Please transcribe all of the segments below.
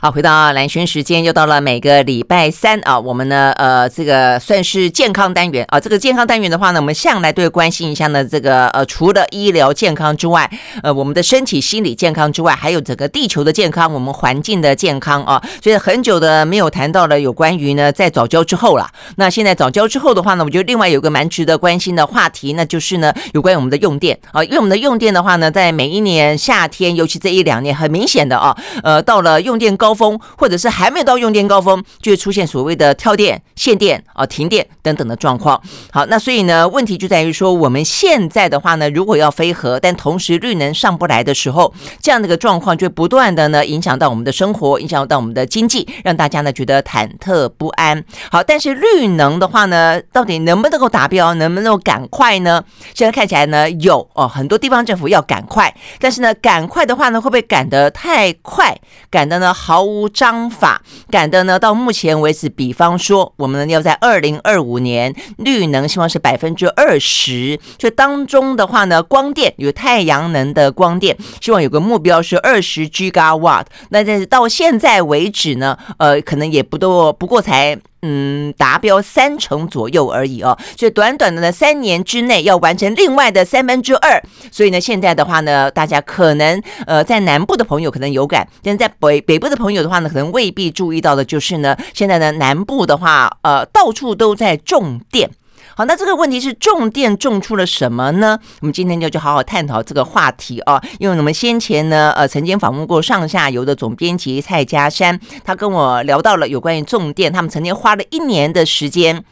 好，回到蓝轩时间，又到了每个礼拜三啊，我们呢，呃，这个算是健康单元啊。这个健康单元的话呢，我们向来都会关心一下呢，这个呃，除了医疗健康之外，呃，我们的身体、心理健康之外，还有整个地球的健康，我们环境的健康啊。所以很久的没有谈到了有关于呢，在早教之后了。那现在早教之后的话呢，我觉得另外有个蛮值得关心的话题，那就是呢，有关于我们的用电啊。因为我们的用电的话呢，在每一年夏天，尤其这一两年，很明显的啊，呃，到了用电高。高峰，或者是还没有到用电高峰，就会出现所谓的跳电、限电啊、停电等等的状况。好，那所以呢，问题就在于说，我们现在的话呢，如果要非核，但同时绿能上不来的时候，这样的一个状况就不断的呢影响到我们的生活，影响到我们的经济，让大家呢觉得忐忑不安。好，但是绿能的话呢，到底能不能够达标，能不能够赶快呢？现在看起来呢，有哦，很多地方政府要赶快，但是呢，赶快的话呢，会不会赶得太快？赶得呢好？毫无章法，赶的呢？到目前为止，比方说，我们要在二零二五年绿能希望是百分之二十，就当中的话呢，光电有太阳能的光电，希望有个目标是二十 g 嘎瓦。那但是到现在为止呢，呃，可能也不多，不过才。嗯，达标三成左右而已哦，所以短短的呢三年之内要完成另外的三分之二，所以呢现在的话呢，大家可能呃在南部的朋友可能有感，但是在北北部的朋友的话呢，可能未必注意到的就是呢，现在呢南部的话呃到处都在种电。好，那这个问题是重电种出了什么呢？我们今天就就好好探讨这个话题啊，因为我们先前呢，呃，曾经访问过上下游的总编辑蔡家山，他跟我聊到了有关于重电，他们曾经花了一年的时间。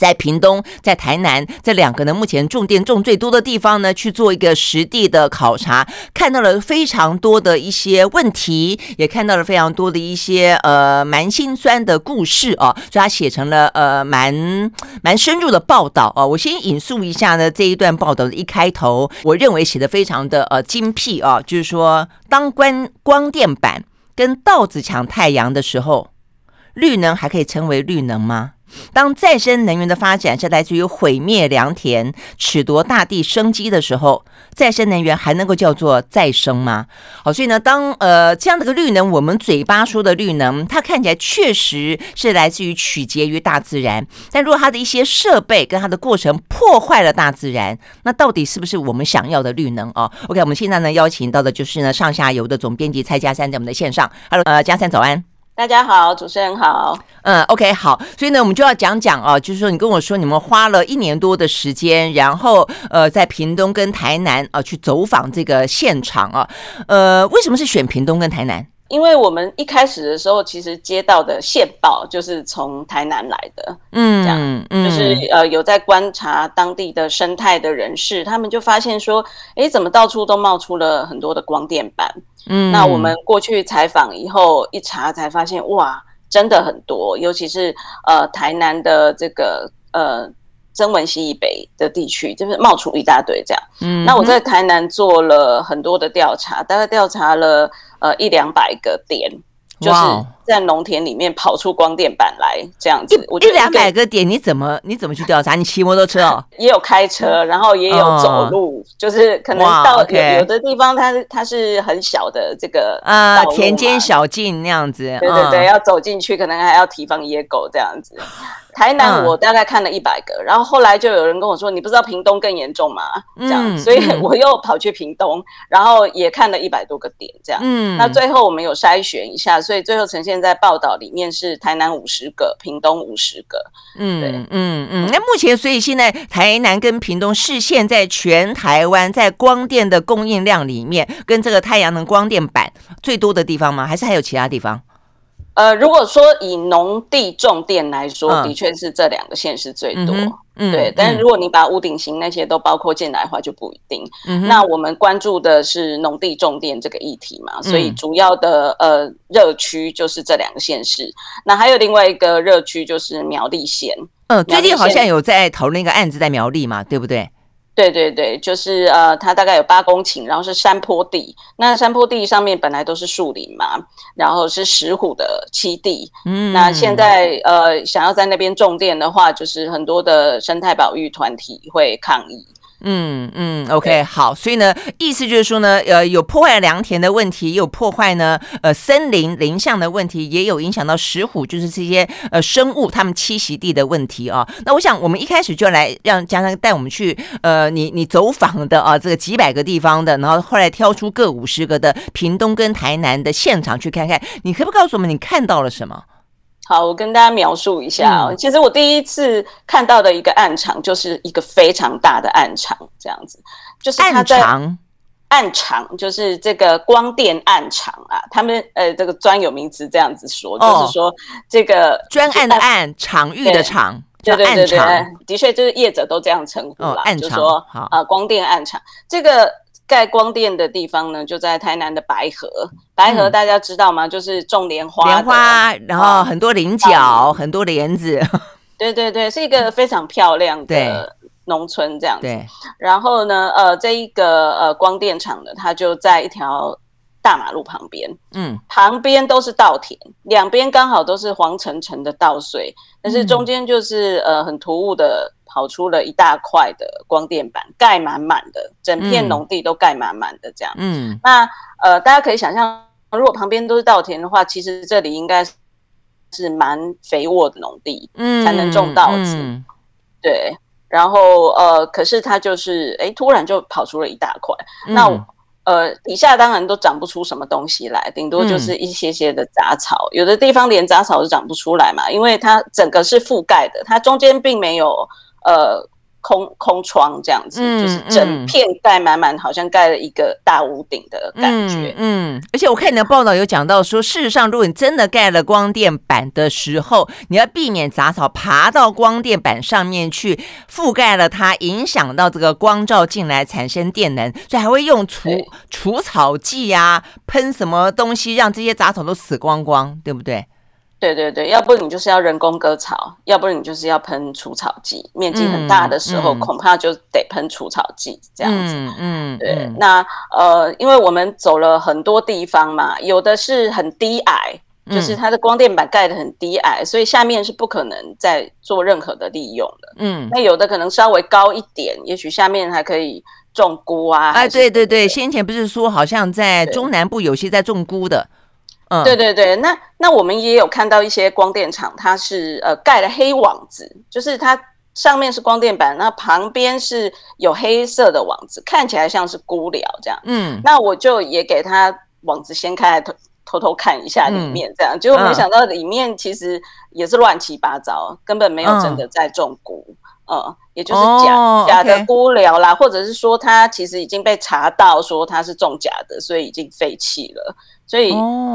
在屏东，在台南这两个呢，目前种电种最多的地方呢，去做一个实地的考察，看到了非常多的一些问题，也看到了非常多的一些呃蛮心酸的故事啊，所以他写成了呃蛮蛮深入的报道啊。我先引述一下呢这一段报道的一开头，我认为写的非常的呃精辟啊，就是说当光光电板跟稻子抢太阳的时候，绿能还可以称为绿能吗？当再生能源的发展是来自于毁灭良田、褫夺大地生机的时候，再生能源还能够叫做再生吗？好，所以呢，当呃这样的个绿能，我们嘴巴说的绿能，它看起来确实是来自于取决于大自然。但如果它的一些设备跟它的过程破坏了大自然，那到底是不是我们想要的绿能啊？OK，我们现在呢邀请到的就是呢上下游的总编辑蔡家山在我们的线上。Hello，呃，家山早安。大家好，主持人好。嗯，OK，好。所以呢，我们就要讲讲哦，就是说，你跟我说你们花了一年多的时间，然后呃，在屏东跟台南啊去走访这个现场啊。呃，为什么是选屏东跟台南？因为我们一开始的时候，其实接到的线报就是从台南来的，嗯，这样，嗯，就是呃有在观察当地的生态的人士，他们就发现说，哎，怎么到处都冒出了很多的光电板？嗯，那我们过去采访以后一查，才发现哇，真的很多，尤其是呃台南的这个呃曾文溪以北的地区，就是冒出一大堆这样。嗯，那我在台南做了很多的调查，大概调查了。呃，一两百个点，就是在农田里面跑出光电板来这样子。一两百个点，你怎么你怎么去调查？你骑摩托车哦？也有开车，然后也有走路，就是可能到有有的地方，它它是很小的这个啊田间小径那样子。对对对，要走进去，可能还要提防野狗这样子。台南我大概看了一百个，嗯，然后后来就有人跟我说：“你不知道屏东更严重吗？”这样，嗯，所以我又跑去屏东，然后也看了一百多个点，这样。嗯，那最后我们有筛选一下，所以最后呈现在报道里面是台南五十个，屏东五十个。嗯，对，嗯嗯。那目前，所以现在台南跟屏东是现在全台湾在光电的供应量里面，跟这个太阳能光电板最多的地方吗？还是还有其他地方？呃，如果说以农地种电来说，的确是这两个县市最多，嗯嗯、对。但是如果你把屋顶型那些都包括进来的话，就不一定。嗯、那我们关注的是农地重电这个议题嘛，所以主要的呃热区就是这两个县市。那还有另外一个热区就是苗栗县。嗯，最近好像有在讨论一个案子在苗栗嘛，对不对？对对对，就是呃，它大概有八公顷，然后是山坡地。那山坡地上面本来都是树林嘛，然后是石虎的栖地。嗯，那现在呃，想要在那边种电的话，就是很多的生态保育团体会抗议。嗯嗯，OK，好，所以呢，意思就是说呢，呃，有破坏良田的问题，也有破坏呢，呃，森林林相的问题，也有影响到石虎，就是这些呃生物它们栖息地的问题啊。那我想，我们一开始就来让佳璋带我们去，呃，你你走访的啊，这个几百个地方的，然后后来挑出各五十个的屏东跟台南的现场去看看，你可不可以告诉我们你看到了什么？好，我跟大家描述一下。嗯、其实我第一次看到的一个暗场，就是一个非常大的暗场，这样子，就是它在暗场，就是这个光电暗场啊。他们呃，这个专有名词这样子说，哦、就是说这个专案的案，场域的场，对对对对，的确就是业者都这样称呼啦，哦、就说啊、呃，光电暗场这个。盖光电的地方呢，就在台南的白河。白河大家知道吗？嗯、就是种莲花，莲花，然后很多菱角，嗯、很多莲子。对对对，是一个非常漂亮的农村这样子。对。然后呢，呃，这一个呃光电厂呢，它就在一条大马路旁边。嗯。旁边都是稻田，两边刚好都是黄澄澄的稻穗，但是中间就是、嗯、呃很突兀的。跑出了一大块的光电板，盖满满的，整片农地都盖满满的这样。嗯，那呃，大家可以想象，如果旁边都是稻田的话，其实这里应该是蛮肥沃的农地，嗯，才能种稻子。嗯、对，然后呃，可是它就是，哎，突然就跑出了一大块。嗯、那呃，底下当然都长不出什么东西来，顶多就是一些些的杂草，嗯、有的地方连杂草都长不出来嘛，因为它整个是覆盖的，它中间并没有。呃，空空窗这样子，嗯、就是整片盖满满，好像盖了一个大屋顶的感觉嗯。嗯，而且我看你的报道有讲到说，事实上，如果你真的盖了光电板的时候，你要避免杂草爬到光电板上面去覆盖了它，影响到这个光照进来产生电能，所以还会用除除草剂啊，喷什么东西让这些杂草都死光光，对不对？对对对，要不你就是要人工割草，要不然你就是要喷除草剂。面积很大的时候，嗯嗯、恐怕就得喷除草剂这样子。嗯，嗯对。嗯、那呃，因为我们走了很多地方嘛，有的是很低矮，就是它的光电板盖得很低矮，所以下面是不可能再做任何的利用的。嗯。那有的可能稍微高一点，也许下面还可以种菇啊。哎，对对对，先前不是说好像在中南部有些在种菇的。嗯、对对对，那那我们也有看到一些光电厂，它是呃盖了黑网子，就是它上面是光电板，那旁边是有黑色的网子，看起来像是菇寮这样。嗯，那我就也给它网子掀开来偷偷偷看一下里面，这样，嗯、结果没想到里面其实也是乱七八糟，根本没有真的在种菇，嗯，嗯，也就是假、哦、假的菇寮啦或者是说它其实已经被查到说它是种假的，所以已经废弃了。所以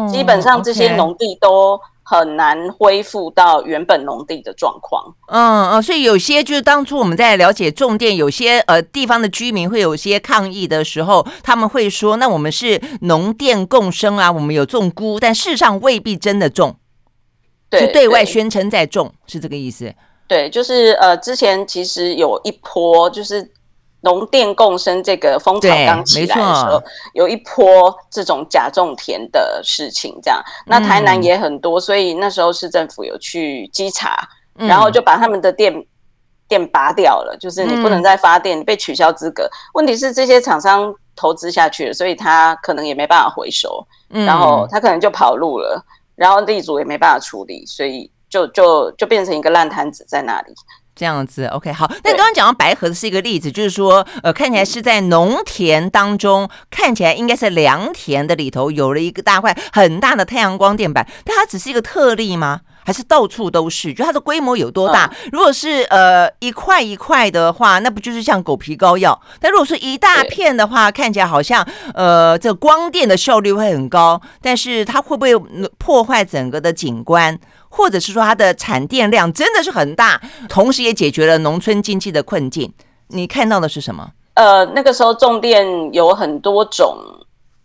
基本上这些农地都很难恢复到原本农地的状况。嗯嗯，所以有些就是当初我们在了解种电，有些呃地方的居民会有些抗议的时候，他们会说：“那我们是农电共生啊，我们有种菇，但事实上未必真的种。”对，就对外宣称在种，是这个意思。对，就是呃，之前其实有一波就是。农电共生这个风潮刚起来的时候，有一波这种假种田的事情，这样。那台南也很多，所以那时候市政府有去稽查，然后就把他们的电电拔掉了，就是你不能再发电，你被取消资格。问题是这些厂商投资下去了，所以他可能也没办法回收，然后他可能就跑路了，然后地主也没办法处理，所以就就就变成一个烂摊子在那里。这样子，OK，好。那刚刚讲到白河的是一个例子，就是说，呃，看起来是在农田当中，看起来应该是良田的里头有了一个大块很大的太阳光电板，但它只是一个特例吗？还是到处都是？就它的规模有多大？如果是呃一块一块的话，那不就是像狗皮膏药？但如果是一大片的话，看起来好像呃这光电的效率会很高，但是它会不会破坏整个的景观？或者是说它的产电量真的是很大，同时也解决了农村经济的困境。你看到的是什么？呃，那个时候种电有很多种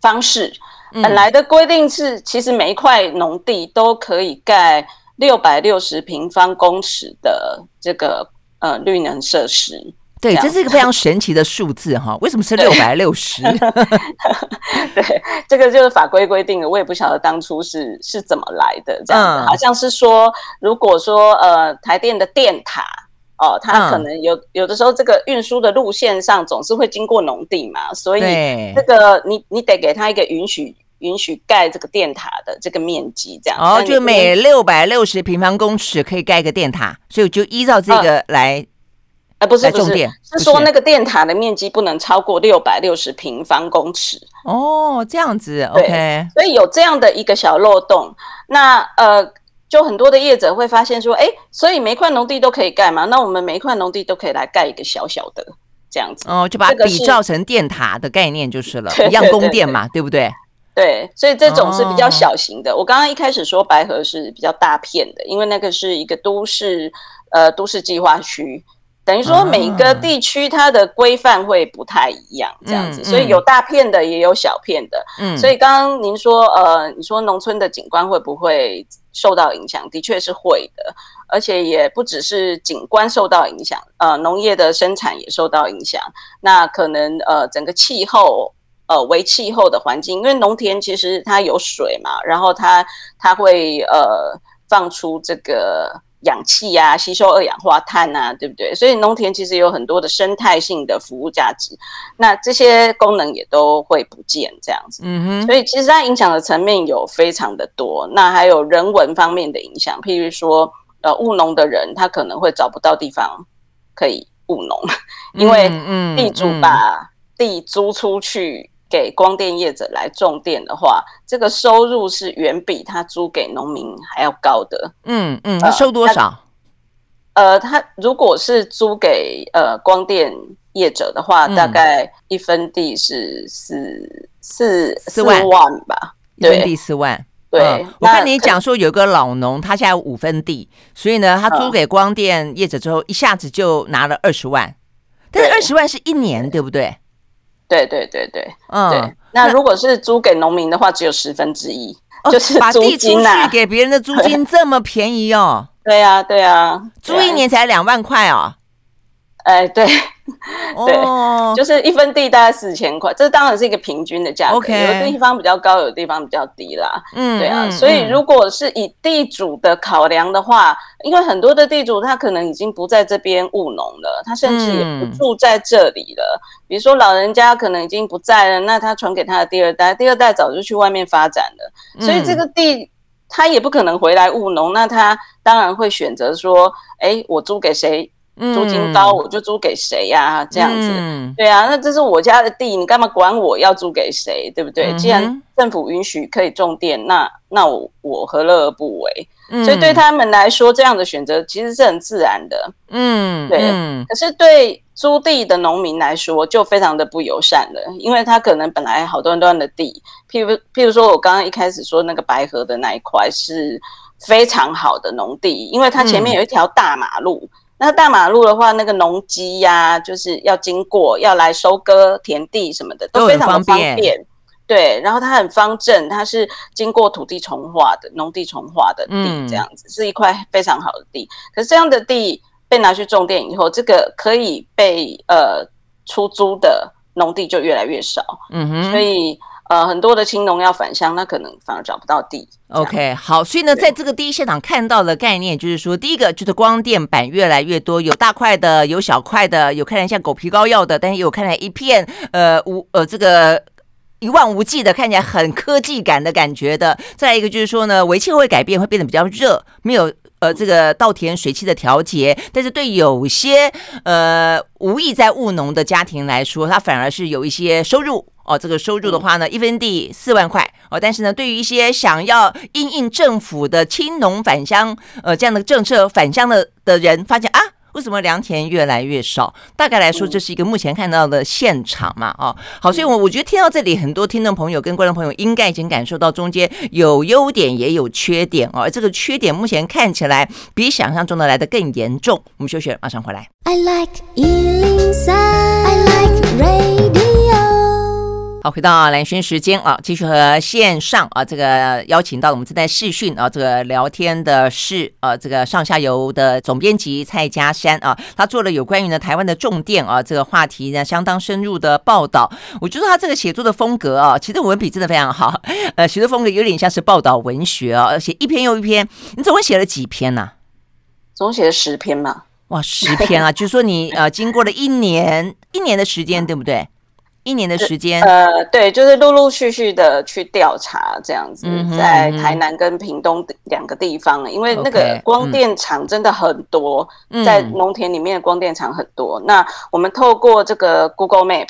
方式。本来的规定是，其实每一块农地都可以盖六百六十平方公尺的这个呃绿能设施。对，这是一个非常神奇的数字哈！为什么是六百六十？对，这个就是法规规定的，我也不晓得当初是是怎么来的这样子。嗯、好像是说，如果说呃台电的电塔哦，它可能有、嗯、有的时候这个运输的路线上总是会经过农地嘛，所以这个你你得给他一个允许允许盖这个电塔的这个面积，这样哦，就每六百六十平方公尺可以盖一个电塔，所以就依照这个来。嗯呃，不是不是，是说那个电塔的面积不能超过六百六十平方公尺。哦，这样子，OK。所以有这样的一个小漏洞，那呃，就很多的业者会发现说，哎，所以每一块农地都可以盖嘛？那我们每一块农地都可以来盖一个小小的这样子。哦，就把它比照成电塔的概念就是了，一样供电嘛，对不对？对，所以这种是比较小型的。我刚刚一开始说白河是比较大片的，因为那个是一个都市呃都市计划区。等于说每个地区它的规范会不太一样，这样子，所以有大片的也有小片的。嗯，所以刚刚您说，呃，你说农村的景观会不会受到影响？的确是会的，而且也不只是景观受到影响，呃，农业的生产也受到影响。那可能呃，整个气候，呃，为气候的环境，因为农田其实它有水嘛，然后它它会呃放出这个。氧气啊，吸收二氧化碳啊，对不对？所以农田其实有很多的生态性的服务价值，那这些功能也都会不见这样子。嗯哼。所以其实它影响的层面有非常的多，那还有人文方面的影响，譬如说，呃，务农的人他可能会找不到地方可以务农，因为地主把地租出去。给光电业者来种电的话，这个收入是远比他租给农民还要高的。嗯嗯，他收多少？呃，他如果是租给呃光电业者的话，嗯、大概一分地是四四四万吧？一分地四万。对，嗯、我看你讲说有个老农，他现在有五分地，所以呢，他租给光电业者之后，一下子就拿了二十万。但是二十万是一年，对，对不对？对对对对，嗯，对。那如果是租给农民的话，只有十分之一，哦、就是把地租去给别人的租金这么便宜哦？对啊，对啊，租一年才两万块哦。哎，对。对，就是一分地大概四千块，这当然是一个平均的价格.有的地方比较高，有的地方比较低啦。嗯，对啊，所以如果是以地主的考量的话，因为很多的地主他可能已经不在这边务农了，他甚至也不住在这里了。嗯、比如说老人家可能已经不在了，那他传给他的第二代，第二代早就去外面发展了，所以这个地他也不可能回来务农，那他当然会选择说，哎，我租给谁？租金高，我就租给谁呀、啊？这样子，嗯、对啊，那这是我家的地，你干嘛管我要租给谁？对不对？嗯、既然政府允许可以种电，那那我我何乐而不为？嗯、所以对他们来说，这样的选择其实是很自然的。嗯，对。嗯、可是对租地的农民来说，就非常的不友善了，因为他可能本来好端端的地，譬如譬如说我刚刚一开始说那个白河的那一块是非常好的农地，因为它前面有一条大马路。嗯那大马路的话，那个农机呀，就是要经过，要来收割田地什么的，都非常的方便。对，然后它很方正，它是经过土地重化的农地重化的地，这样子、嗯、是一块非常好的地。可是这样的地被拿去种电以后，这个可以被呃出租的农地就越来越少。嗯哼，所以。呃，很多的青农要返乡，那可能反而找不到地。OK，好，所以呢，在这个第一现场看到的概念，就是说，第一个就是光电板越来越多，有大块的，有小块的，有看起来像狗皮膏药的，但是有看起来一片呃无呃这个一望无际的，看起来很科技感的感觉的。再来一个就是说呢，微气候会改变，会变得比较热，没有呃这个稻田水汽的调节，但是对有些呃无意在务农的家庭来说，他反而是有一些收入。哦，这个收入的话呢，一分地四万块哦。但是呢，对于一些想要因应政府的青农返乡呃这样的政策返乡的的人，发现啊，为什么良田越来越少？大概来说，这是一个目前看到的现场嘛。哦，好，所以我我觉得听到这里，很多听众朋友跟观众朋友应该已经感受到中间有优点也有缺点哦。而这个缺点目前看起来比想象中的来的更严重。我们休息，马上回来。I like 103, I like radio 好，回到蓝轩时间啊，继续和线上啊这个邀请到我们正在视讯啊这个聊天的是啊这个上下游的总编辑蔡家山啊，他做了有关于呢台湾的重电啊这个话题呢相当深入的报道。我觉得他这个写作的风格啊，其实文笔真的非常好，呃，写作风格有点像是报道文学啊，而且一篇又一篇。你总共写了几篇呢？总共写了十篇嘛。哇，十篇啊，就是说你呃，经过了一年一年的时间，对不对？一年的时间，呃，对，就是陆陆续续的去调查这样子，嗯、在台南跟屏东两个地方，嗯、因为那个光电厂真的很多，嗯、在农田里面的光电厂很多。嗯、那我们透过这个 Google Map，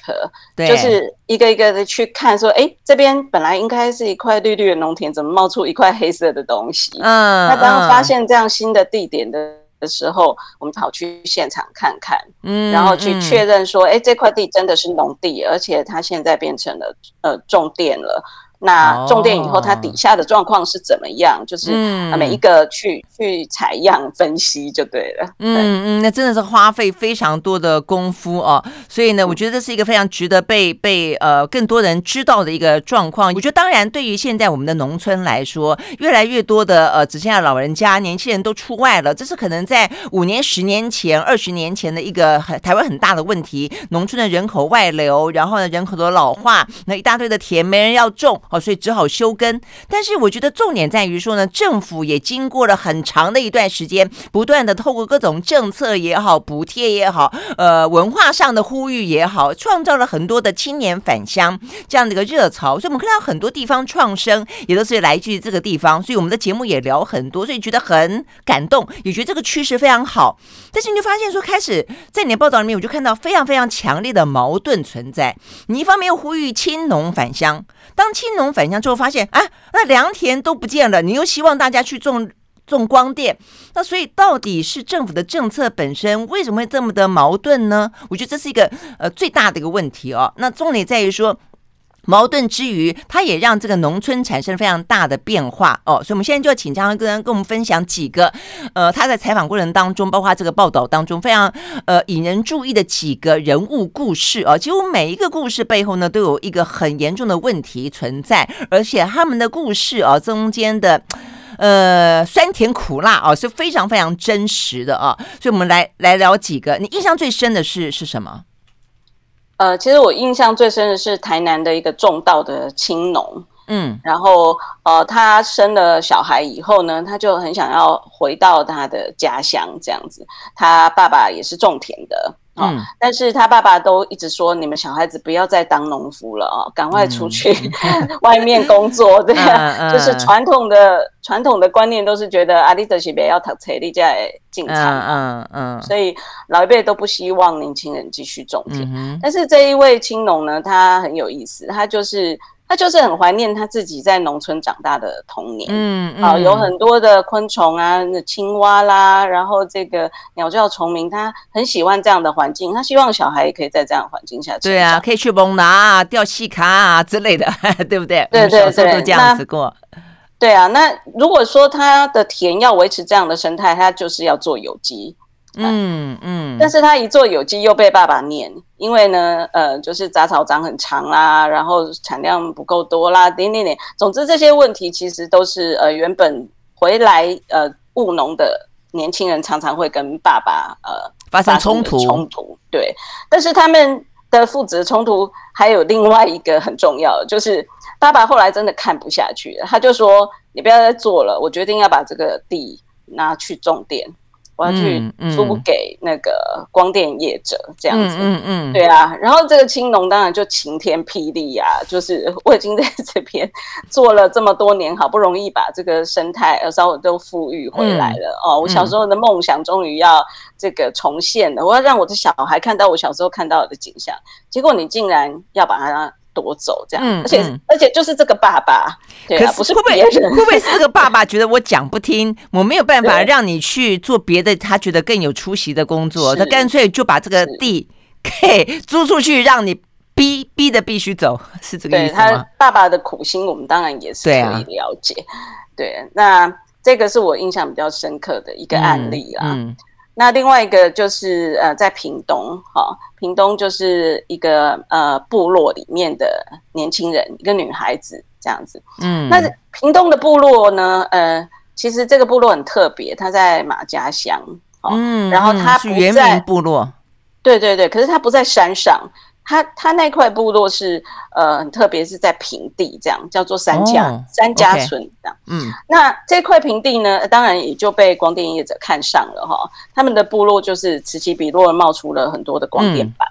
对就是一个一个的去看，说，哎，这边本来应该是一块绿绿的农田，怎么冒出一块黑色的东西？嗯，那当发现这样新的地点的。的时候，我们跑去现场看看，嗯，然后去确认说，哎、嗯，这块地真的是农地，而且它现在变成了呃种电了。那种电以后，它底下的状况是怎么样？就是每一个去去采样分析就对了。嗯嗯，那真的是花费非常多的功夫哦。所以呢，我觉得这是一个非常值得被被呃更多人知道的一个状况。我觉得当然，对于现在我们的农村来说，越来越多的呃只剩下老人家、年轻人都出外了，这是可能在五年、十年前、二十年前的一个很台湾很大的问题。农村的人口外流，然后呢，人口的老化，那一大堆的田没人要种。哦，所以只好休耕。但是我觉得重点在于说呢，政府也经过了很长的一段时间，不断的透过各种政策也好、补贴也好、呃文化上的呼吁也好，创造了很多的青年返乡这样的一个热潮。所以我们看到很多地方创生也都是来自于这个地方。所以我们的节目也聊很多，所以觉得很感动，也觉得这个趋势非常好。但是你就发现说，开始在你的报道里面，我就看到非常非常强烈的矛盾存在。你一方面又呼吁青农返乡，当青农返乡之后发现，啊，那良田都不见了，你又希望大家去种种光电，那所以到底是政府的政策本身为什么会这么的矛盾呢？我觉得这是一个呃最大的一个问题哦。那重点在于说。矛盾之余，它也让这个农村产生非常大的变化。哦，所以我们现在就要请张跟跟我们分享几个，呃，他在采访过程当中，包括这个报道当中非常呃引人注意的几个人物故事。哦，几乎每一个故事背后呢都有一个很严重的问题存在，而且他们的故事哦中间的呃酸甜苦辣哦是非常非常真实的啊，所以我们来来聊几个，你印象最深的是是什么？呃，其实我印象最深的是台南的一个种稻的青农，嗯，然后呃，他生了小孩以后呢，他就很想要回到他的家乡这样子。他爸爸也是种田的。嗯，但是他爸爸都一直说，你们小孩子不要再当农夫了哦，赶快出去 外面工作，对呀，就是传统的传统的观念都是觉得阿里德西别要读册，你在进厂，嗯嗯，所以老一辈都不希望年轻人继续种田。但是这一位青农呢，他很有意思，他就是。他就是很怀念他自己在农村长大的童年，嗯，嗯，啊，有很多的昆虫啊，青蛙啦，然后这个鸟叫虫鸣，他很喜欢这样的环境，他希望小孩也可以在这样的环境下。对啊，可以去蒙拿啊、钓细卡啊之类的，对不对？对对对，都这样子过。对啊，那如果说他的田要维持这样的生态，他就是要做有机。嗯嗯，但是他一做有机又被爸爸念，因为呢，呃，就是杂草长很长啦，然后产量不够多啦，点点点，总之这些问题其实都是呃原本回来呃务农的年轻人常常会跟爸爸呃发生冲突。冲突，对，但是他们的父子冲突还有另外一个很重要的，就是爸爸后来真的看不下去了，他就说你不要再做了，我决定要把这个地拿去种电。我要去租给那个光电业者，这样子，嗯嗯，嗯对啊。然后这个青农当然就晴天霹雳啊，就是我已经在这边做了这么多年，好不容易把这个生态呃稍微都富裕回来了、嗯、哦。我小时候的梦想终于要这个重现了，我要让我的小孩看到我小时候看到的景象。结果你竟然要把它。夺走这样，嗯、而且、嗯、而且就是这个爸爸，对啊，可是会不会会不会是这个爸爸觉得我讲不听，我没有办法让你去做别的，他觉得更有出息的工作，他干脆就把这个地给 租出去，让你逼逼的必须走，是这个意思吗？他爸爸的苦心，我们当然也是可以了解。对，啊、对，那这个是我印象比较深刻的一个案例啦。那另外一个就是呃，在屏东哈、哦，屏东就是一个呃部落里面的年轻人，一个女孩子这样子。嗯，那屏东的部落呢，呃，其实这个部落很特别，它在马家乡。哦、嗯，然后它不在部落。对对对，可是它不在山上，他他那块部落是呃很特别，是在平地，这样叫做三家、哦、三家村这样。嗯，那这块平地呢，当然也就被光电业者看上了哈。他们的部落就是此起彼落冒出了很多的光电板，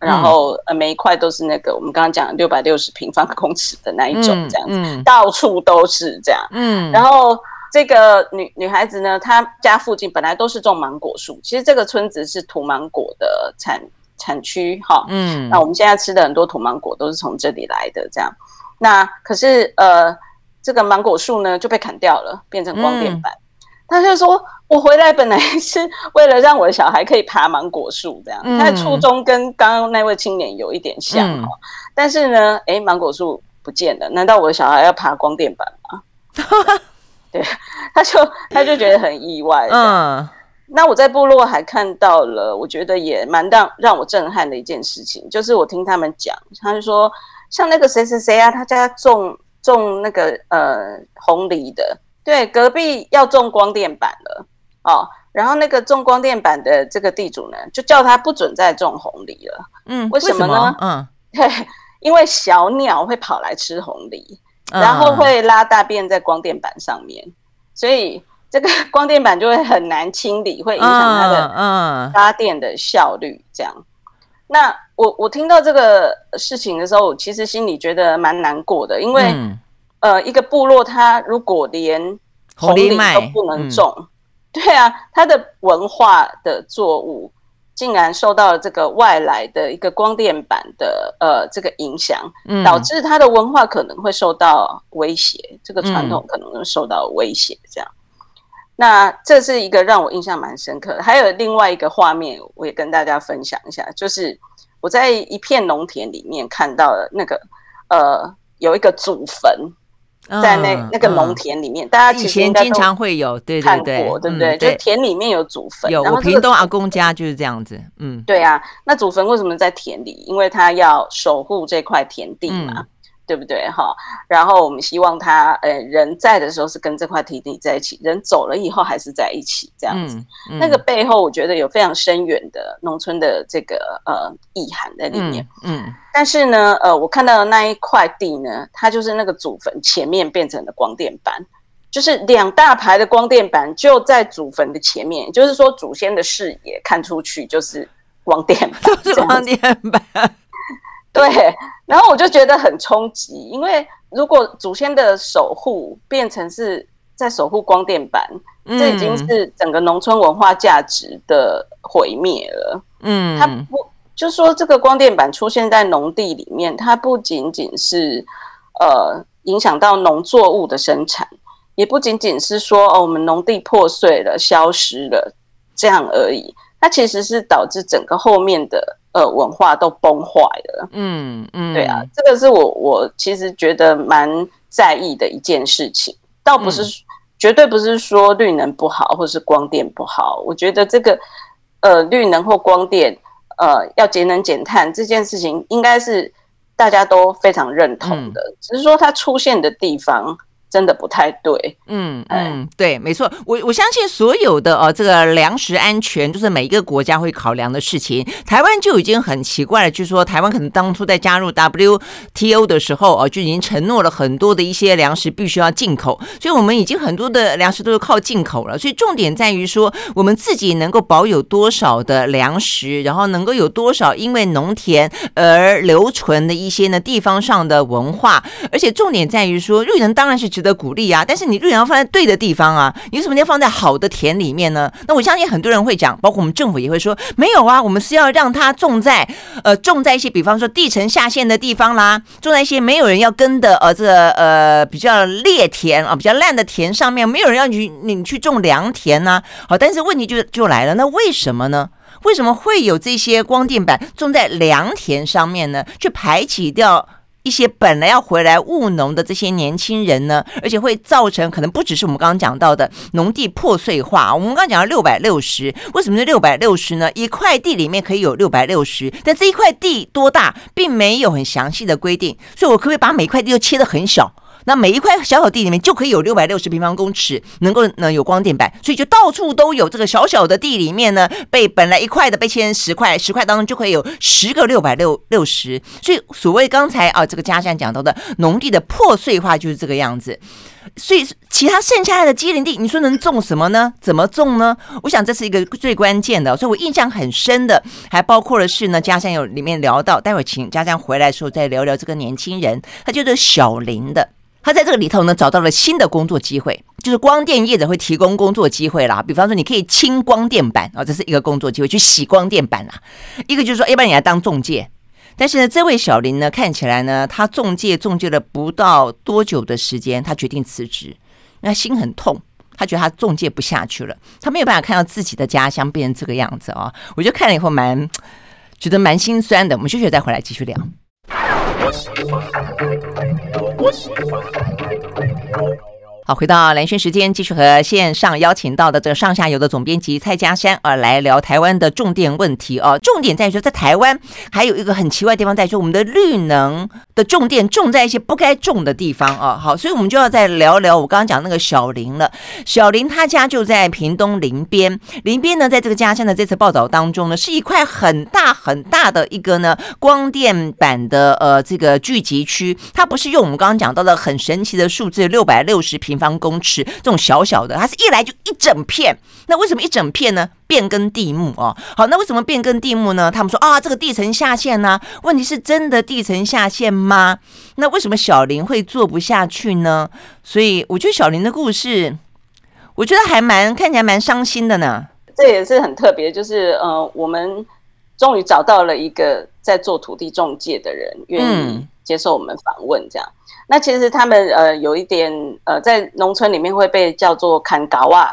嗯、然后呃每一块都是那个我们刚刚讲六百六十平方公尺的那一种这样子，嗯嗯、到处都是这样。嗯，然后这个女女孩子呢，她家附近本来都是种芒果树，其实这个村子是土芒果的产。产区哈，嗯，那我们现在吃的很多土芒果都是从这里来的，这样。那可是呃，这个芒果树呢就被砍掉了，变成光电板。嗯、他就说，我回来本来是为了让我的小孩可以爬芒果树，这样。嗯、他的初衷跟刚刚那位青年有一点像哈，嗯、但是呢，哎，芒果树不见了，难道我的小孩要爬光电板吗？对，他就他就觉得很意外，嗯。那我在部落还看到了，我觉得也蛮让让我震撼的一件事情，就是我听他们讲，他就说像那个谁谁谁啊，他家种种那个呃红梨的，对，隔壁要种光电板了哦，然后那个种光电板的这个地主呢，就叫他不准再种红梨了，嗯，为什么呢？嗯，对，因为小鸟会跑来吃红梨，然后会拉大便在光电板上面，所以。这个光电板就会很难清理，会影响它的发电的效率。这样，嗯嗯、那我我听到这个事情的时候，其实心里觉得蛮难过的，因为、嗯、呃，一个部落它如果连红藜都不能种，嗯、对啊，它的文化的作物竟然受到了这个外来的一个光电板的呃这个影响，嗯、导致它的文化可能会受到威胁，这个传统可能会受到威胁，这样。那这是一个让我印象蛮深刻的，还有另外一个画面，我也跟大家分享一下，就是我在一片农田里面看到了那个呃，有一个祖坟，在那、嗯、那个农田里面，嗯、大家以前经常会有对对对，对不对？就田里面有祖坟，有。我屏东阿公家就是这样子，嗯，对啊。那祖坟为什么在田里？因为他要守护这块田地嘛。嗯对不对哈？然后我们希望他呃人在的时候是跟这块田地在一起，人走了以后还是在一起这样子。嗯嗯、那个背后我觉得有非常深远的农村的这个呃意涵在里面。嗯。嗯但是呢，呃，我看到的那一块地呢，它就是那个祖坟前面变成了光电板，就是两大排的光电板就在祖坟的前面，就是说祖先的视野看出去就是光电板，就是光电板。对，然后我就觉得很冲击，因为如果祖先的守护变成是在守护光电板，嗯、这已经是整个农村文化价值的毁灭了。嗯，它不就说这个光电板出现在农地里面，它不仅仅是呃影响到农作物的生产，也不仅仅是说哦我们农地破碎了、消失了这样而已，它其实是导致整个后面的。呃，文化都崩坏了。嗯嗯，对啊，这个是我我其实觉得蛮在意的一件事情，倒不是、嗯、绝对不是说绿能不好，或是光电不好。我觉得这个呃，绿能或光电呃，要节能减碳这件事情，应该是大家都非常认同的，嗯、只是说它出现的地方。真的不太对，嗯嗯，对，没错，我我相信所有的呃这个粮食安全，就是每一个国家会考量的事情。台湾就已经很奇怪了，就是说台湾可能当初在加入 WTO 的时候，呃，就已经承诺了很多的一些粮食必须要进口，所以我们已经很多的粮食都是靠进口了。所以重点在于说，我们自己能够保有多少的粮食，然后能够有多少因为农田而留存的一些呢地方上的文化，而且重点在于说，绿能当然是的鼓励啊，但是你绿能要放在对的地方啊，你为什么要放在好的田里面呢？那我相信很多人会讲，包括我们政府也会说，没有啊，我们是要让它种在呃种在一些，比方说地层下陷的地方啦，种在一些没有人要耕的呃这呃比较劣田啊，比较烂的田上面，没有人要你你去种良田呢、啊。好，但是问题就就来了，那为什么呢？为什么会有这些光电板种在良田上面呢？去排挤掉？一些本来要回来务农的这些年轻人呢，而且会造成可能不只是我们刚刚讲到的农地破碎化。我们刚刚讲到六百六十，为什么是六百六十呢？一块地里面可以有六百六十，但这一块地多大，并没有很详细的规定。所以，我可不可以把每块地都切得很小？那每一块小小地里面就可以有六百六十平方公尺能够呢有光电板，所以就到处都有这个小小的地里面呢，被本来一块的被切成十块，十块当中就可以有十个六百六六十。所以所谓刚才啊这个嘉善讲到的农地的破碎化就是这个样子。所以其他剩下来的机林地，你说能种什么呢？怎么种呢？我想这是一个最关键的。所以我印象很深的，还包括了是呢，嘉善有里面聊到，待会请嘉善回来的时候再聊聊这个年轻人，他就是小林的，他在这个里头呢找到了新的工作机会，就是光电业者会提供工作机会啦。比方说你可以清光电板啊，这是一个工作机会，去洗光电板啦。一个就是说，要不然你来当中介。但是呢，这位小林呢，看起来呢，他中介中介了不到多久的时间，他决定辞职，那心很痛，他觉得他中介不下去了，他没有办法看到自己的家乡变成这个样子啊、哦！我就看了以后蛮觉得蛮心酸的。我们休息再回来继续聊。Push. 好，回到蓝轩时间，继续和线上邀请到的这个上下游的总编辑蔡佳珊啊，来聊台湾的种电问题哦。重点在于说，在台湾还有一个很奇怪的地方，在于说我们的绿能的种电种在一些不该种的地方啊。好，所以我们就要再聊聊我刚刚讲那个小林了。小林他家就在屏东林边，林边呢，在这个家乡的这次报道当中呢，是一块很大很大的一个呢光电板的呃这个聚集区，它不是用我们刚刚讲到的很神奇的数字六百六十平。平方公尺这种小小的，它是一来就一整片。那为什么一整片呢？变更地目哦。好，那为什么变更地目呢？他们说啊，这个地层下陷呢？问题是真的地层下陷吗？那为什么小林会做不下去呢？所以我觉得小林的故事，我觉得还蛮看起来蛮伤心的呢。这也是很特别，就是呃，我们终于找到了一个在做土地中介的人，愿意接受我们访问，这样。那其实他们呃有一点呃在农村里面会被叫做砍高啊，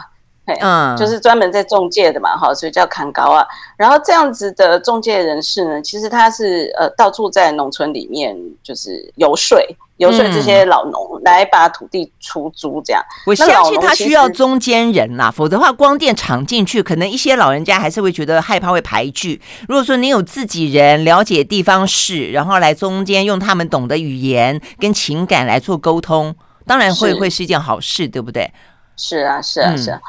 嗯，就是专门在中介的嘛，哈，所以叫砍高啊。然后这样子的中介人士呢，其实他是呃到处在农村里面就是游说。游说这些老农来把土地出租，这样。我相信他需要中间人啦，否则的话，光电厂进去，可能一些老人家还是会觉得害怕，会排拒。如果说你有自己人了解地方事，然后来中间用他们懂的语言跟情感来做沟通，当然会会是一件好事，对不对？是啊，是啊，是啊。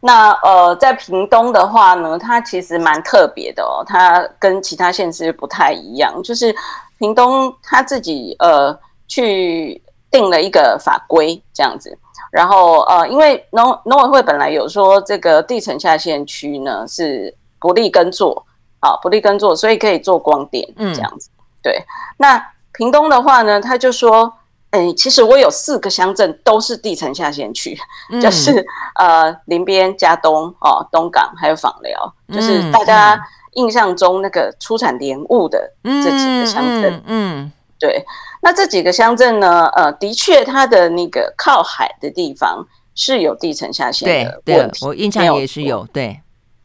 那呃，在屏东的话呢，它其实蛮特别的哦，它跟其他县市不太一样，就是屏东它自己呃。去定了一个法规这样子，然后呃，因为农农委会本来有说这个地层下陷区呢是不利耕作啊，不利耕作，所以可以做光电这样子。嗯、对，那屏东的话呢，他就说，哎，其实我有四个乡镇都是地层下陷区，嗯、就是呃林边、加东哦、东港还有访寮，就是大家印象中那个出产莲雾的这几个乡镇。嗯。嗯对，那这几个乡镇呢？呃，的确，它的那个靠海的地方是有地层下陷的问题。对，对，我印象也是有。对，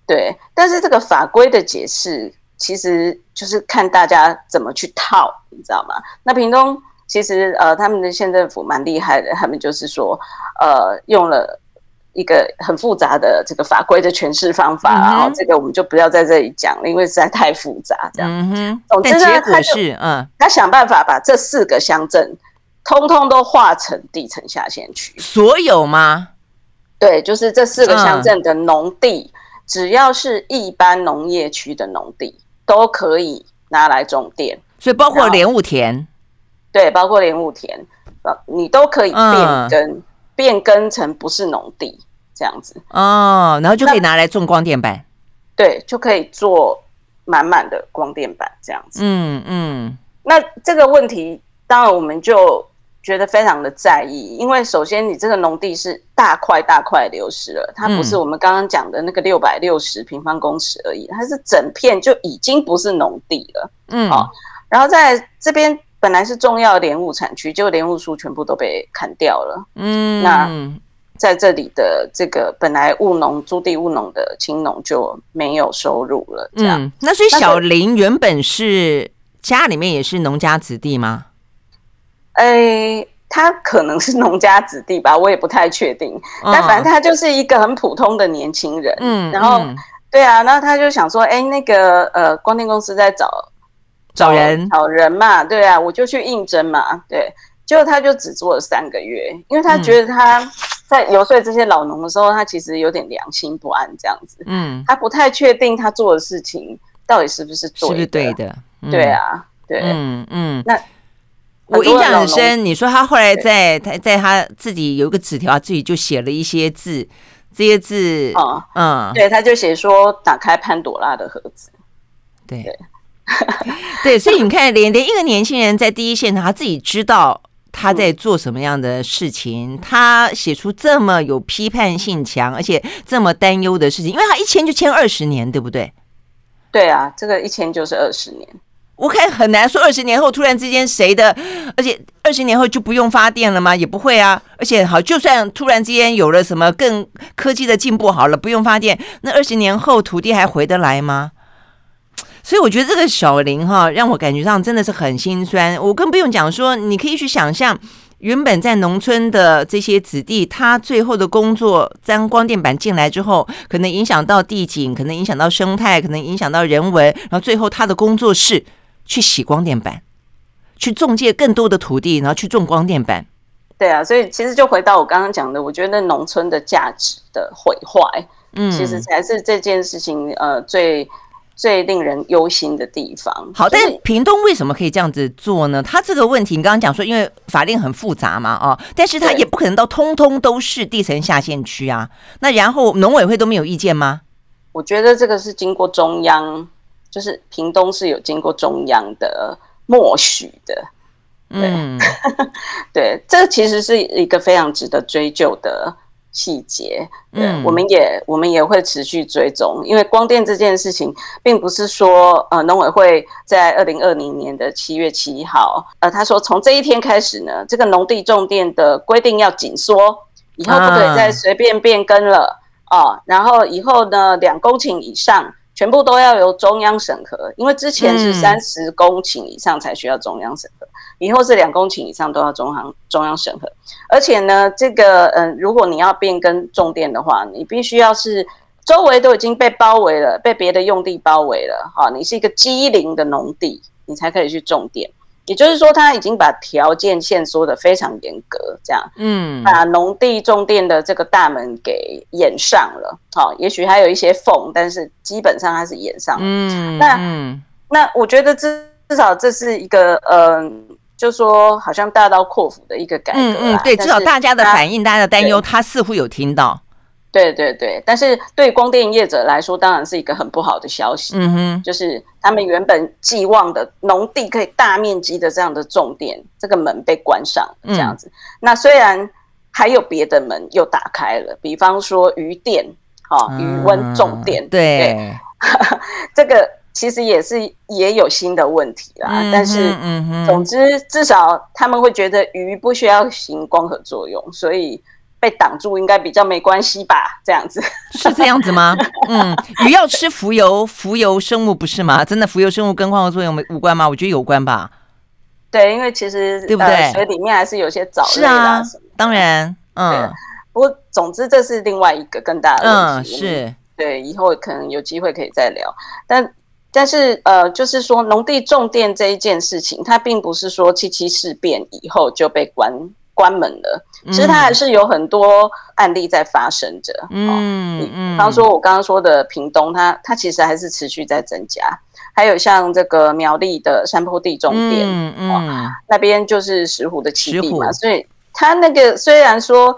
对，但是这个法规的解释，其实就是看大家怎么去套，你知道吗？那屏东其实呃，他们的县政府蛮厉害的，他们就是说，呃，用了。一个很复杂的这个法规的诠释方法，然后这个我们就不要在这里讲了，因为实在太复杂。这样，嗯哼，总之呢，结果是，嗯，他想办法把这四个乡镇通通都划成地层下县区。所有吗？对，就是这四个乡镇的农地，嗯、只要是一般农业区的农地，都可以拿来种电。所以包括莲雾田，对，包括莲雾田，你都可以变更。嗯变更成不是农地这样子哦，然后就可以拿来种光电板，对，就可以做满满的光电板这样子。嗯嗯，那这个问题当然我们就觉得非常的在意，因为首先你这个农地是大块大块流失了，它不是我们刚刚讲的那个六百六十平方公尺而已，它是整片就已经不是农地了。嗯，好，然后在这边。本来是重要的莲雾产区，结果莲雾树全部都被砍掉了。嗯，那在这里的这个本来务农、租地务农的青农就没有收入了。这样，嗯、那所以小林原本是家里面也是农家子弟吗？哎、欸，他可能是农家子弟吧，我也不太确定。哦、但反正他就是一个很普通的年轻人。嗯，然后、嗯、对啊，然后他就想说，哎、欸，那个呃，光电公司在找。找人，找人嘛，对啊，我就去应征嘛，对，结果他就只做了三个月，因为他觉得他在游说这些老农的时候，他其实有点良心不安，这样子。嗯，他不太确定他做的事情到底是不是对的，是不是对的？嗯、对啊，对，嗯嗯。那我印象很深，你说他后来在他在他自己有一个纸条，自己就写了一些字，这些字，嗯嗯，对，他就写说打开潘朵拉的盒子，对对，对，所以你看，连连一个年轻人在第一现场，他自己知道。他在做什么样的事情？他写出这么有批判性强，而且这么担忧的事情，因为他一签就签二十年，对不对？对啊，这个一签就是二十年。我看很难说二十年后突然之间谁的，而且二十年后就不用发电了吗？也不会啊。而且好，就算突然之间有了什么更科技的进步，好了，不用发电，那二十年后土地还回得来吗？所以我觉得这个小林哈，让我感觉上真的是很心酸。我更不用讲说，你可以去想象，原本在农村的这些子弟，他最后的工作，当光电板进来之后，可能影响到地景，可能影响到生态，可能影响到人文，然后最后他的工作是去洗光电板，去种借更多的土地，然后去种光电板。对啊，所以其实就回到我刚刚讲的，我觉得农村的价值的毁坏，嗯，其实才是这件事情呃最。最令人忧心的地方。好，但是屏东为什么可以这样子做呢？他这个问题，你刚刚讲说，因为法令很复杂嘛，哦，但是他也不可能到通通都是地层下陷区啊。那然后农委会都没有意见吗？我觉得这个是经过中央，就是屏东是有经过中央的默许的。对，嗯、对，这其实是一个非常值得追究的。细节，嗯，我们也我们也会持续追踪，因为光电这件事情，并不是说，呃，农委会在二零二零年的七月七号，呃，他说从这一天开始呢，这个农地种电的规定要紧缩，以后不可以再随便变更了啊，哦，然后以后呢，两公顷以上全部都要由中央审核，因为之前是三十公顷以上才需要中央审核。以后是两公顷以上都要中央中央审核，而且呢，这个嗯、呃，如果你要变更种电的话，你必须要是周围都已经被包围了，被别的用地包围了，哈，你是一个机零的农地，你才可以去种电。也就是说，他已经把条件限缩得非常严格，这样，嗯，把农地种电的这个大门给掩上了，好，也许还有一些缝，但是基本上它是掩上了。嗯，那那我觉得至至少这是一个嗯。呃就说好像大刀阔斧的一个改革，嗯嗯，对，至少大家的反应、大家的担忧，他似乎有听到。对对对，但是对光电业者来说，当然是一个很不好的消息。嗯哼，就是他们原本寄望的农地可以大面积的这样的种电，这个门被关上了，这样子。嗯、那虽然还有别的门又打开了，比方说渔电，哈、哦，渔温种电，嗯、对，对 这个。其实也是也有新的问题啦，嗯、但是，嗯总之至少他们会觉得鱼不需要行光合作用，所以被挡住应该比较没关系吧？这样子 是这样子吗？嗯，鱼要吃浮游，浮游生物不是吗？真的浮游生物跟光合作用没无关吗？我觉得有关吧。对，因为其实对不对？呃、水里面还是有些藻类啊，当然，嗯。不过总之这是另外一个更大的问题。嗯，是。对，以后可能有机会可以再聊，但。但是，呃，就是说，农地种电这一件事情，它并不是说七七事变以后就被关关门了。其实它还是有很多案例在发生着。嗯嗯，比方说，我刚刚说的屏东，它它其实还是持续在增加。还有像这个苗栗的山坡地种电，嗯嗯，那边就是石虎的栖地嘛，所以它那个虽然说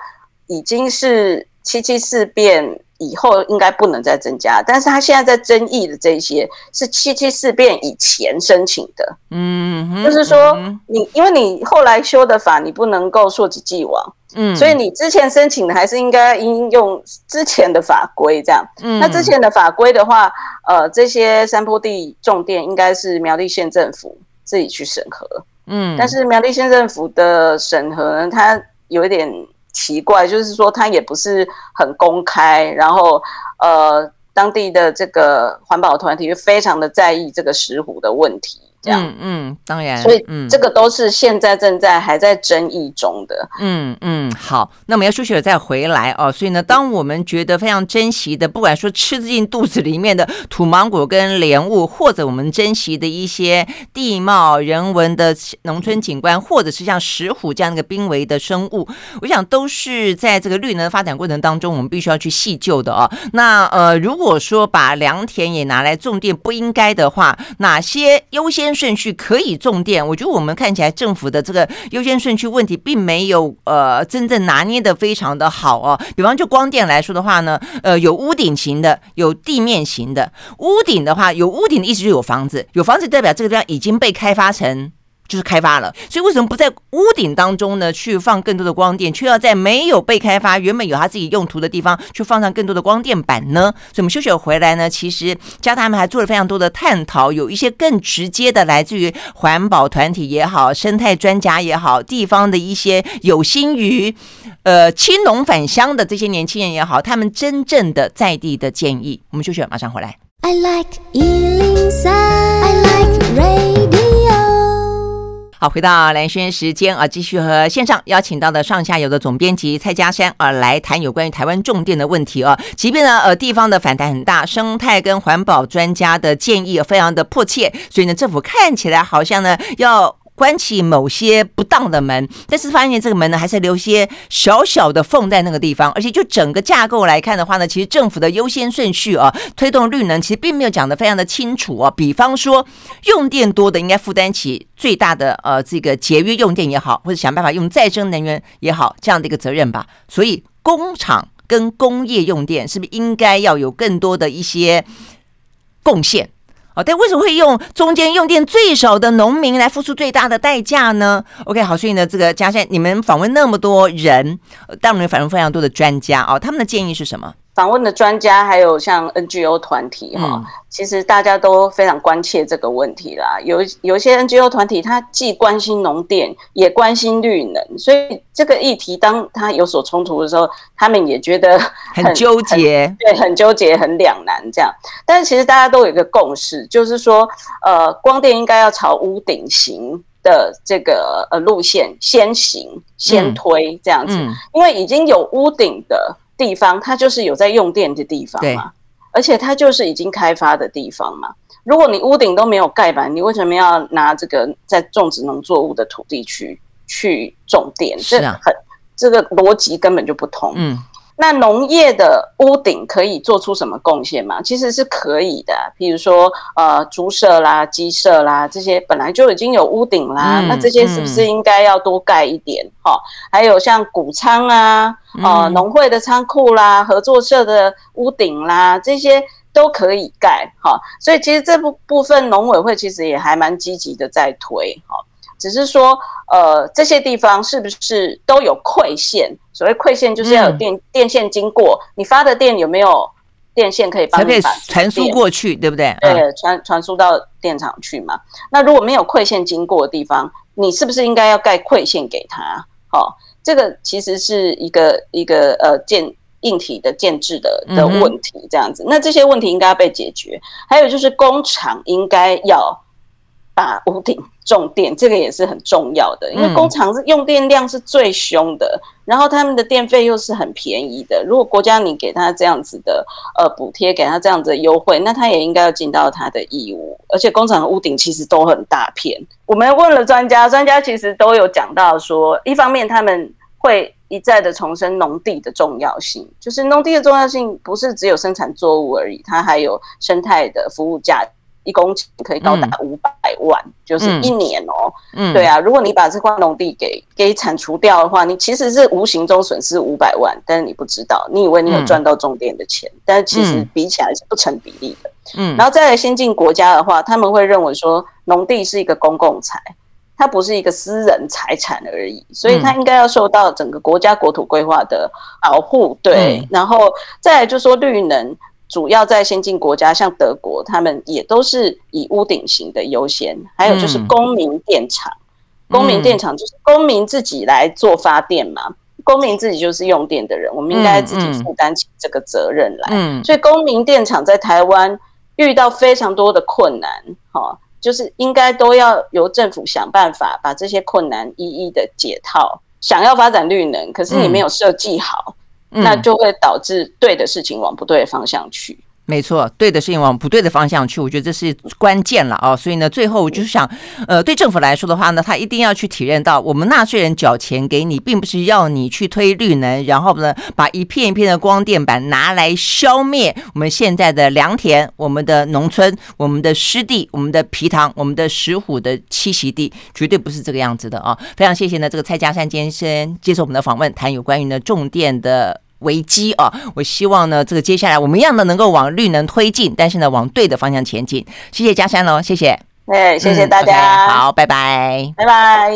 已经是七七事变。以后应该不能再增加，但是他现在在争议的这些是七七事变以前申请的，嗯，就是说你因为你后来修的法，你不能够溯及既往，嗯，所以你之前申请的还是应该应用之前的法规这样，嗯，那之前的法规的话，呃，这些山坡地种电应该是苗栗县政府自己去审核，嗯，但是苗栗县政府的审核呢，它有一点。奇怪，就是说它也不是很公开，然后呃，当地的这个环保团体就非常的在意这个石虎的问题，这样，嗯，嗯，当然，所以嗯这个都是现在正在还在争议中的。嗯嗯，好，那我们要休息了再回来哦。所以呢，当我们觉得非常珍惜的，不管说吃进肚子里面的土芒果跟莲雾，或者我们珍惜的一些地貌、人文的农村景观，或者是像石虎这样的一个濒危的生物，我想都是在这个绿能发展过程当中，我们必须要去细究的哦。那呃，如果说把良田也拿来种电不应该的话，哪些优先顺序可以重电？我觉得我们看起来政府的这个优先顺序问题并没有呃真正拿捏的非常的好哦。比方就光电来说的话呢，呃，有屋顶型的，有地面型的。屋顶的话，有屋顶的意思就有房子，有房子代表这个地方已经被开发成。就是开发了，所以为什么不在屋顶当中呢？去放更多的光电，却要在没有被开发、原本有它自己用途的地方，去放上更多的光电板呢？所以，我们休息回来呢，其实加他们还做了非常多的探讨，有一些更直接的，来自于环保团体也好、生态专家也好、地方的一些有心于呃青农返乡的这些年轻人也好，他们真正的在地的建议。我们休息，马上回来。I like 103, I like radio 回到蓝轩时间啊，继续和线上邀请到的上下游的总编辑蔡家山啊来谈有关于台湾重电的问题啊。即便呢呃地方的反弹很大，生态跟环保专家的建议非常的迫切，所以呢政府看起来好像呢要。关起某些不当的门，但是发现这个门呢，还是留些小小的缝在那个地方。而且就整个架构来看的话呢，其实政府的优先顺序啊，推动绿能其实并没有讲得非常的清楚啊。比方说，用电多的应该负担起最大的呃这个节约用电也好，或者想办法用再生能源也好，这样的一个责任吧。所以工厂跟工业用电是不是应该要有更多的一些贡献？哦，但为什么会用中间用电最少的农民来付出最大的代价呢？OK，好，所以呢，这个嘉轩，你们访问那么多人，当然访问非常多的专家哦，他们的建议是什么？访问的专家还有像 NGO 团体哈，其实大家都非常关切这个问题啦。有有一些 NGO 团体，他既关心农电，也关心绿能，所以这个议题当他有所冲突的时候，他们也觉得很，很纠结，对，很纠结，很两难这样。但是其实大家都有一个共识，就是说，呃，光电应该要朝屋顶型的这个呃路线先行先推这样子，嗯嗯、因为已经有屋顶的。地方它就是有在用电的地方嘛，而且它就是已经开发的地方嘛。如果你屋顶都没有盖板，你为什么要拿这个在种植农作物的土地去去种电？这很这个逻辑根本就不通。嗯。那农业的屋顶可以做出什么贡献吗？其实是可以的，比如说呃猪舍啦、鸡舍啦这些本来就已经有屋顶啦，嗯、那这些是不是应该要多盖一点？哈、嗯，还有像谷仓啊、呃农会的仓库啦、合作社的屋顶啦，这些都可以盖。哈，所以其实这部部分农委会其实也还蛮积极的在推。哈。只是说，呃，这些地方是不是都有馈线？所谓馈线，就是要有电、嗯、电线经过，你发的电有没有电线可以帮你把传输过去，对不对？对，传传输到电厂去嘛。那如果没有馈线经过的地方，你是不是应该要盖馈线给他？好、哦，这个其实是一个一个呃建硬体的建制的的问题，这样子。嗯、那这些问题应该要被解决。还有就是工厂应该要。把屋顶种电，这个也是很重要的，因为工厂是用电量是最凶的，嗯、然后他们的电费又是很便宜的。如果国家你给他这样子的呃补贴，给他这样子的优惠，那他也应该要尽到他的义务。而且工厂的屋顶其实都很大片。我们问了专家，专家其实都有讲到说，一方面他们会一再的重申农地的重要性，就是农地的重要性不是只有生产作物而已，它还有生态的服务价值。一公顷可以高达五百万，嗯、就是一年哦、喔。嗯，对啊，如果你把这块农地给给铲除掉的话，你其实是无形中损失五百万，但是你不知道，你以为你有赚到种电的钱，嗯、但是其实比起来是不成比例的。嗯，然后再来先进国家的话，他们会认为说农地是一个公共财，它不是一个私人财产而已，所以它应该要受到整个国家国土规划的保护。对，嗯、然后再来就说绿能。主要在先进国家，像德国，他们也都是以屋顶型的优先。还有就是公民电厂，嗯、公民电厂就是公民自己来做发电嘛，嗯、公民自己就是用电的人，我们应该自己负担起这个责任来。嗯嗯、所以公民电厂在台湾遇到非常多的困难，哈。就是应该都要由政府想办法把这些困难一一的解套。想要发展绿能，可是你没有设计好，嗯，那就会导致对的事情往不对的方向去。没错，对的事情往不对的方向去，我觉得这是关键了啊！所以呢，最后我就是想，呃，对政府来说的话呢，他一定要去体认到，我们纳税人缴钱给你，并不是要你去推绿能，然后呢，把一片一片的光电板拿来消灭我们现在的良田、我们的农村、我们的湿地、我们的皮塘、我们的石虎的栖息地，绝对不是这个样子的啊！非常谢谢呢，这个蔡家山先生接受我们的访问，谈有关于呢重电的。危机啊！我希望呢，这个接下来我们一样的能够往绿能推进，但是呢，往对的方向前进。谢谢嘉山喽，谢谢。哎，谢谢大家。嗯 okay, 好，拜拜，拜拜。